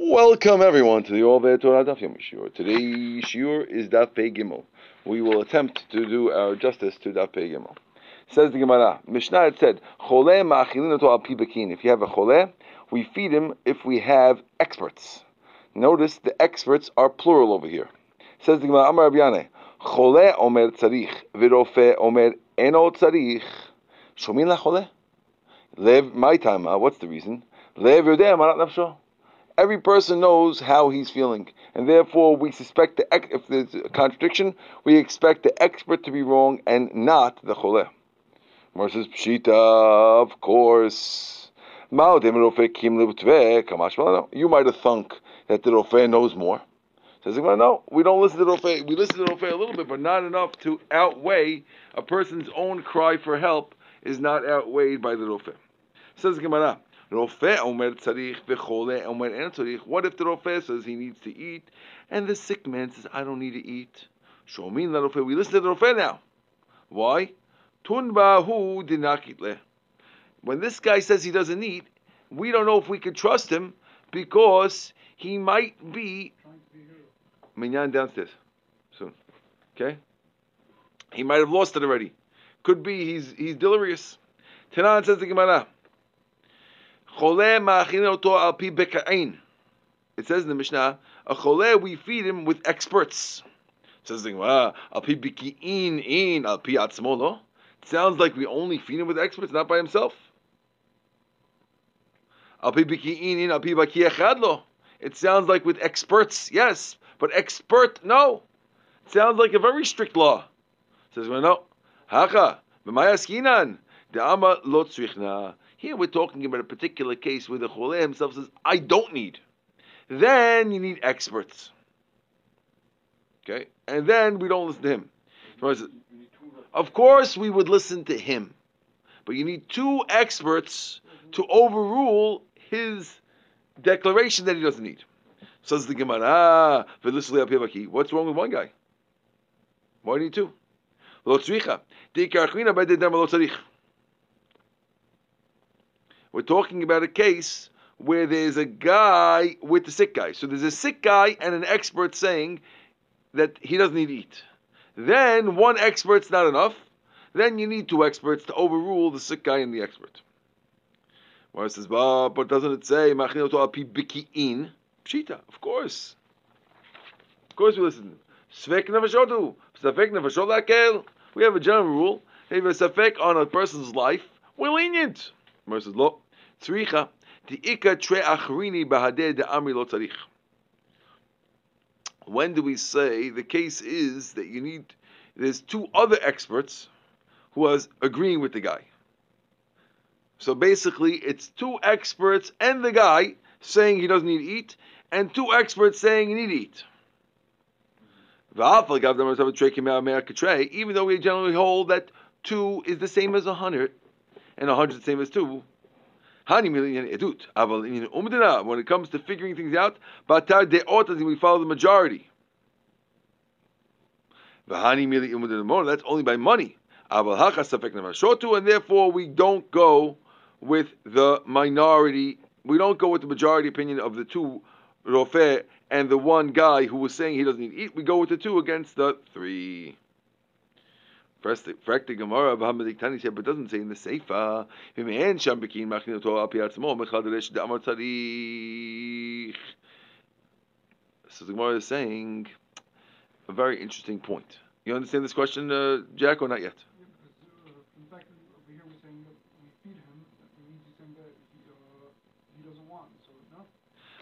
Welcome everyone to the Oved Torah Daf Yomi Shiur. Today's Shiur is Daf Pei Gimel. We will attempt to do our justice to Daf Pei Gimel. Says the Gemara, Mishnah it said, Chole ma'achilin al pi bekin. If you have a chole, we feed him if we have experts. Notice the experts are plural over here. Says the Gemara, Amar Rabbi Chole omer tzarich, virofe omer eno tzarich. Shomin la chole? Lev, my time, what's the reason? Lev yodeh marat nafsho every person knows how he's feeling, and therefore we suspect the if there's a contradiction, we expect the expert to be wrong and not the choleh. Says pshita, of course. You might have thunk that the Rofeh knows more. Says no, we don't listen to the Rofeh. We listen to the Rofeh a little bit, but not enough to outweigh a person's own cry for help is not outweighed by the Rofeh. Says Gemara, Rofe omer tzarich omer en tzarich. What if the Rofe says he needs to eat, and the sick man says, I don't need to eat? Shomin la Rofe. We listen to the Rofe now. Why? Tun hu dinakit When this guy says he doesn't eat, we don't know if we can trust him because he might be minyan downstairs soon. Okay? He might have lost it already. Could be he's he's delirious. Tanan says the Gemara. It says in the Mishnah, a chole we feed him with experts. It says al pi biki'in in al pi atzmo It sounds like we only feed him with experts, not by himself. Al pi biki'in in al pi. It sounds like with experts, yes, but expert, no. It sounds like a very strict law. It says, well, no. B'mayaskinan, de'ama lo tzrichna. Here we're talking about a particular case where the Chole himself says, I don't need. Then you need experts. Okay? And then we don't listen to him. Of course, we would listen to him. But you need two experts to overrule his declaration that he doesn't need. Says the Gemara, what's wrong with one guy? Why do you need two? We're talking about a case where there's a guy with the sick guy. So there's a sick guy and an expert saying that he doesn't need to eat. Then one expert's not enough. Then you need two experts to overrule the sick guy and the expert. Well, says, but, doesn't it say biki'in? Pshita, of course. Of course we listen. Svek nefashodu. Safek nefashod We have a general rule. If a safek on a person's life, we're lenient. Says, "Lo, tzricha tre achrini bahadeh de amri lo tzarich." When do we say the case is that you need? There's two other experts who was agreeing with the guy. So basically, it's two experts and the guy saying he doesn't need to eat, and two experts saying he need to eat. Even though we generally hold that two is the same as a hundred, and a hundred same as two. Million edut. Aval When it comes to figuring things out, we follow the majority. V'hani. That's only by money. And therefore we don't go with the minority. We don't go with the majority opinion of the two rofe and the one guy who was saying he doesn't eat. We go with the two against the three. First, the Gemara of Hamadik Tani said, but doesn't say in the Seifa. Him sham bekin machin oto al piatzmo mechadaresh da'amar tzarich. So the Gemara is saying a very interesting point. You understand this question, uh, Jack, or not yet?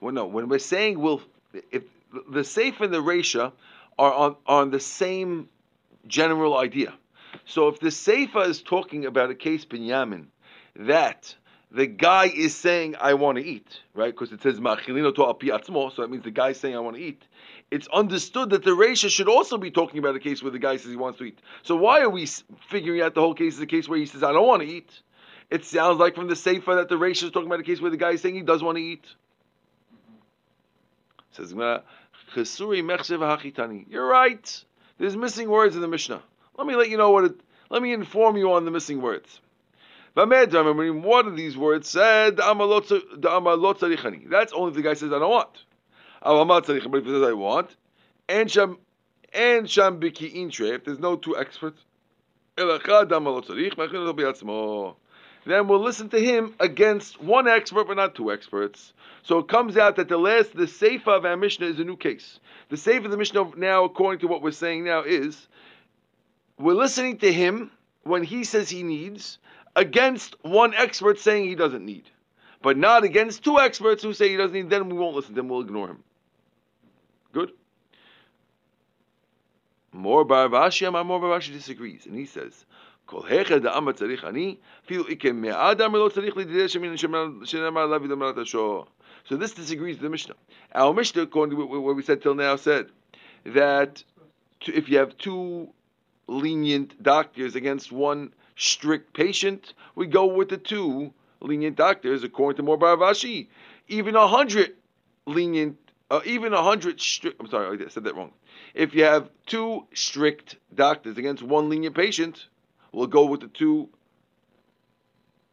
Well, no. When we're saying we'll, if the safe and the resha are on on the same general idea. So if the Seifa is talking about a case Binyamin, that the guy is saying, I want to eat, right? Because it says, Ma'achilino to api so that means the guy is saying, I want to eat. It's understood that the Resha should also be talking about a case where the guy says he wants to eat. So why are we figuring out the whole case is a case where he says, I don't want to eat? It sounds like from the Seifa that the Resha is talking about a case where the guy is saying he does want to eat. Says, You're right. There's missing words in the Mishnah. Let me let you know what it, let me inform you on the missing words. One of these words said, That's only if the guy says, I don't want. But if he says, I want, and and biki'in if there's no two experts, then we'll listen to him against one expert, but not two experts. So it comes out that the last, the Seifa of our Mishnah is a new case. The Seifa of the Mishnah now, according to what we're saying now, is we're listening to him when he says he needs, against one expert saying he doesn't need, but not against two experts who say he doesn't need. Then we won't listen to him. We'll ignore him. Good. Mar bar Rav Ashi, more Baravashi disagrees, and he says. So this disagrees with the Mishnah. Our Mishnah, according to what we said till now, said that if you have two lenient doctors against one strict patient, we go with the two lenient doctors, according to Mar bar Rav Ashi. Even a hundred lenient, uh, even a hundred strict. I'm sorry, I said that wrong. If you have two strict doctors against one lenient patient, we'll go with the two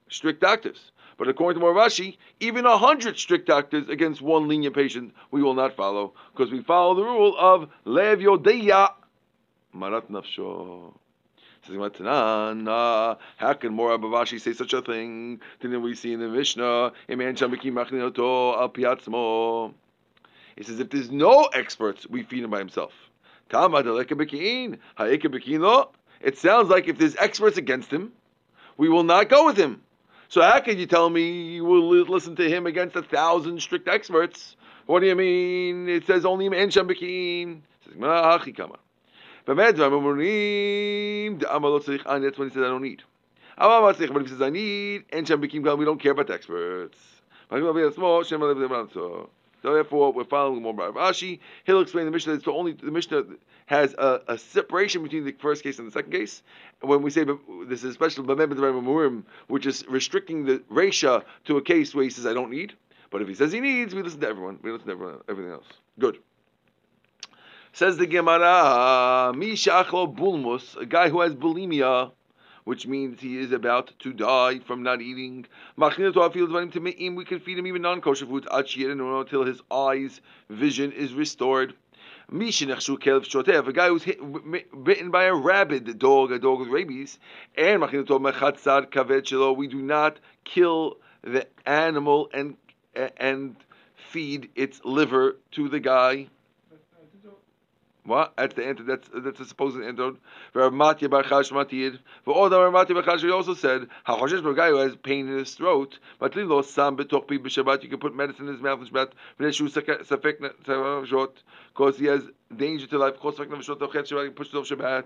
strict doctors. But according to Mar bar Rav Ashi, even a hundred strict doctors against one lenient patient, we will not follow because we follow the rule of lev yodeya marat nafsho. Says how can Mar bar Rav Ashi say such a thing? Didn't we see in the Mishnah? He says if there's no experts, we feed him by himself. It sounds like if there's experts against him, we will not go with him. So how can you tell me you will listen to him against a thousand strict experts? What do you mean? It says only en shambikin. Says kama. That's when he says I don't need. But if he says I need shambikin, we don't care about the experts. So therefore, we're following more by Rashi. He'll explain the Mishnah. The only the Mishnah has a, a, separation between the first case and the second case. And when we say this is special which is restricting the Resha to a case where he says I don't need, but if he says he needs, we listen to everyone. We listen to everyone, everything else. Good. Says the Gemara, Mishachlo Bulmus, a guy who has bulimia which means he is about to die from not eating. We can feed him even non-kosher foods until his eyes vision is restored. A guy who's hit, bitten by a rabid dog, a dog with rabies, and we do not kill the animal and and feed its liver to the guy. What? That's the answer. That's that's a supposed answer. Rav Matya Bar Chash Matiyid. For all the Rav Matya Bar Chash, he also said, "Hachoshesh for a guy who has pain in his throat, but lilo sam betoch pi b'Shabbat. You can put medicine in his mouth in Shabbat. V'neshu safek shot because he has danger to life. Because safek navshot tochet Shabbat. Push it off Shabbat."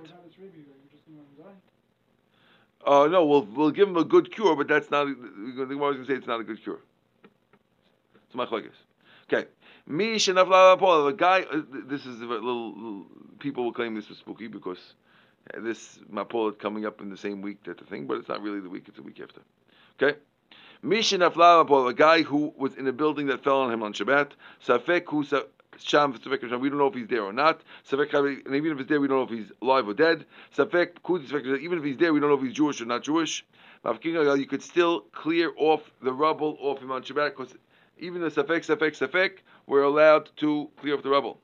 Uh, no, we'll we'll give him a good cure, but that's not. The Gemara is going to say it's not a good cure. It's my Okay. Me shenafla The guy. Uh, this is a little, little. People will claim this is spooky because this mapol coming up in the same week that the thing, but it's not really the week. It's the week after. Okay. Mishin Afla a guy who was in a building that fell on him on Shabbat. Safek who Sham We don't know if he's there or not. Safek and even if he's there, we don't know if he's alive or dead. Safek even if he's there, we don't know if he's Jewish or not Jewish. You could still clear off the rubble off him on Shabbat because even the Safek, Safek, Safek, we're allowed to clear up the rubble.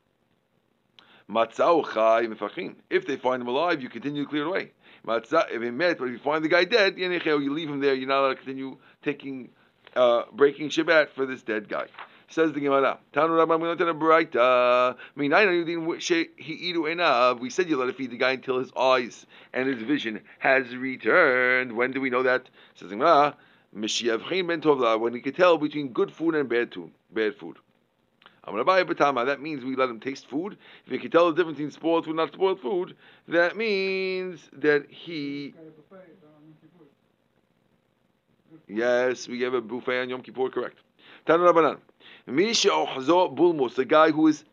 If they find him alive, you continue to clear it away. If he met, but if you find the guy dead, you leave him there. You're not allowed to continue taking, uh, breaking Shabbat for this dead guy. Says the Gemara. We said you let it feed the guy until his eyes and his vision has returned. When do we know that? Says the Gemara. When he could tell between good food and bad food. Bad food. That means we let him taste food. If you can tell the difference between spoiled food and not spoiled food, that means that he. Yes, we have a buffet on Yom Kippur, correct. Tanu Rabbanan. Misha Ohzo Bulmus, the guy who is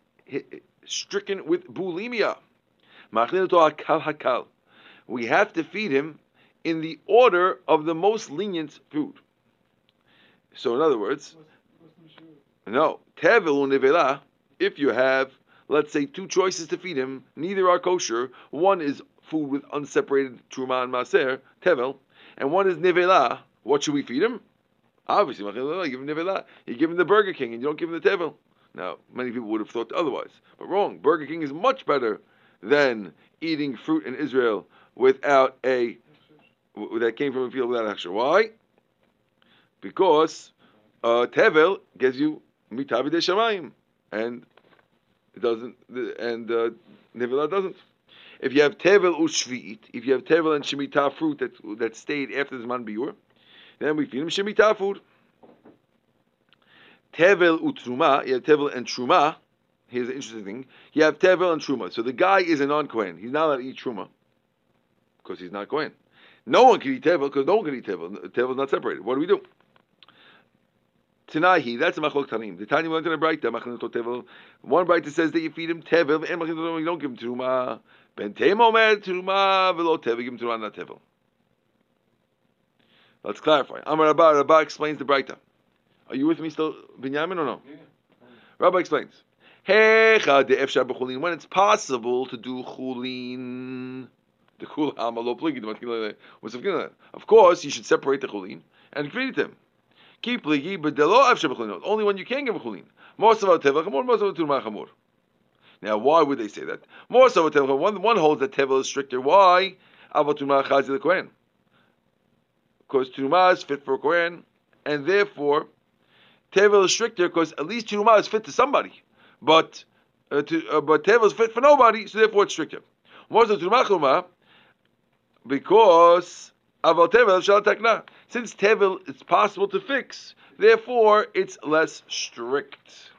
stricken with bulimia. We have to feed him in the order of the most lenient food. So, in other words, no, tevel nevela. If you have, let's say, two choices to feed him, neither are kosher. One is food with unseparated truma and maser, tevel, and one is nevela, what should we feed him? Obviously, you give him nevela. You give him the Burger King, and you don't give him the tevel. Now, many people would have thought otherwise, but wrong. Burger King is much better than eating fruit in Israel without a that came from a field without extra. Why? Because uh, tevel gives you mitavi de shamayim, and it doesn't, and uh, nevela doesn't. If you have tevel ushviit, if you have tevel and shemitah fruit that that stayed after the man biur, then we feed him shemitah food. Tevel utruma, you have tevel and truma. Here's the interesting thing: you have tevel and truma. So the guy is a non-kohen. He's not allowed to eat truma because he's not kohen. No one can eat tevel because no one can eat tevel. Tevel is not separated. What do we do? Tanahi, that's a machlok tanim. The tanya went to the bright machlok tevel. One bright says that you feed him tevel, and you don't give him truma. Ben temomer truma velo tevel, give him truma not tevel. Let's clarify. Amar Rabba, Rabba explains the Breita. Are you with me still, Binyamin, or no? Yeah. Rabba explains. When it's possible to do chulin, the chul Of course, you should separate the chulin and feed them. Keep ligi, but only when you can give a chulin. Most of our tevach chamor, most of our turma chamor. Now, why would they say that? More so, one, one holds that tevel is stricter. Why? Avatumah chazi the because Truma is fit for Kohen, and therefore Tevel is stricter because at least Truma is fit to somebody, but uh, to, uh, but Tevel is fit for nobody, so therefore it's stricter. Truma Chuma, because Since Tevel it's possible to fix, therefore it's less strict.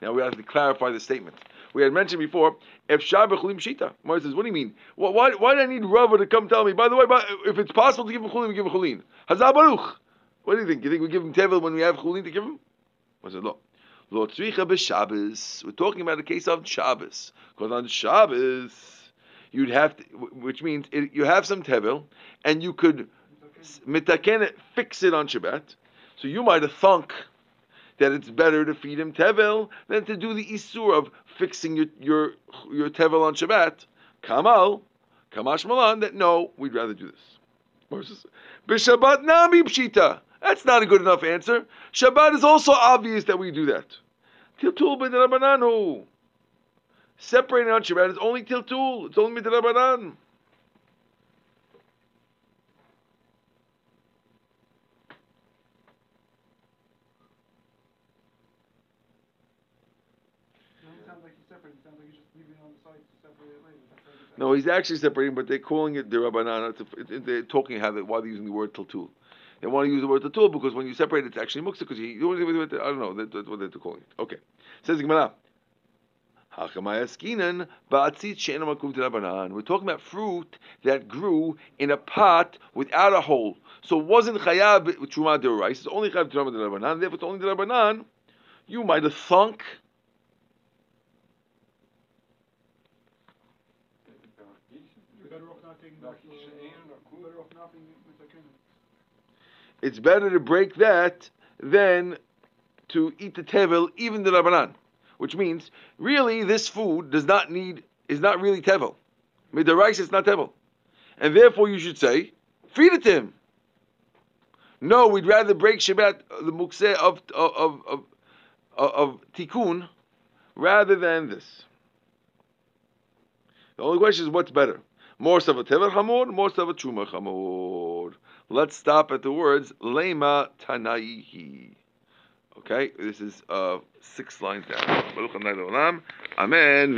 Now we have to clarify the statement. We had mentioned before, if Shabachulim Shita. Mara says, what do you mean? Why, why, do I need Rava to come tell me? By the way, if it's possible to give him Chulim, we give him Chulin. Hazar Baruch. What do you think? You think we give him Tevel when we have Chulin to give him? I said, no. Lo tzricha b'Shabbos. We're talking about a case of Shabbos. Because on Shabbos, you'd have to, which means it, you have some Tevel, and you could mitaken it, fix it on Shabbat. So you might have thunk that it's better to feed him tevel than to do the isur of fixing your your your tevel on Shabbat. Kamal, kamash malan, that no, we'd rather do this. B'Shabbat nami pshita. That's not a good enough answer. Shabbat is also obvious that we do that. Tiltul b'derabananu. Separating on Shabbat is only till tiltul. It's only midrabanan. No, he's actually separating, but they're calling it the Rabbanan. They're talking how they, why they're using the word tiltul. They want to use the word tiltul because when you separate, it's actually muksa. Because you, I don't know. That's what they're calling it. Okay, says Gemara. We're talking about fruit that grew in a pot without a hole. So it wasn't chayab truma rice. It's only chayab truma derabanan. Therefore, it's only derabanan. You might have thunk It's better to break that than to eat the tevel, even the rabbanan. Which means, really, this food does not need, is not really tevel. The rice is not tevel. And therefore you should say, feed it to him. No, we'd rather break Shabbat, uh, the mukseh of, of, of, of, uh, of tikkun, rather than this. The only question is what's better? More of a tevel chamor, more of a truma chamor. Let's stop at the words lema tanaihi. Okay, this is uh, six lines down. Amen.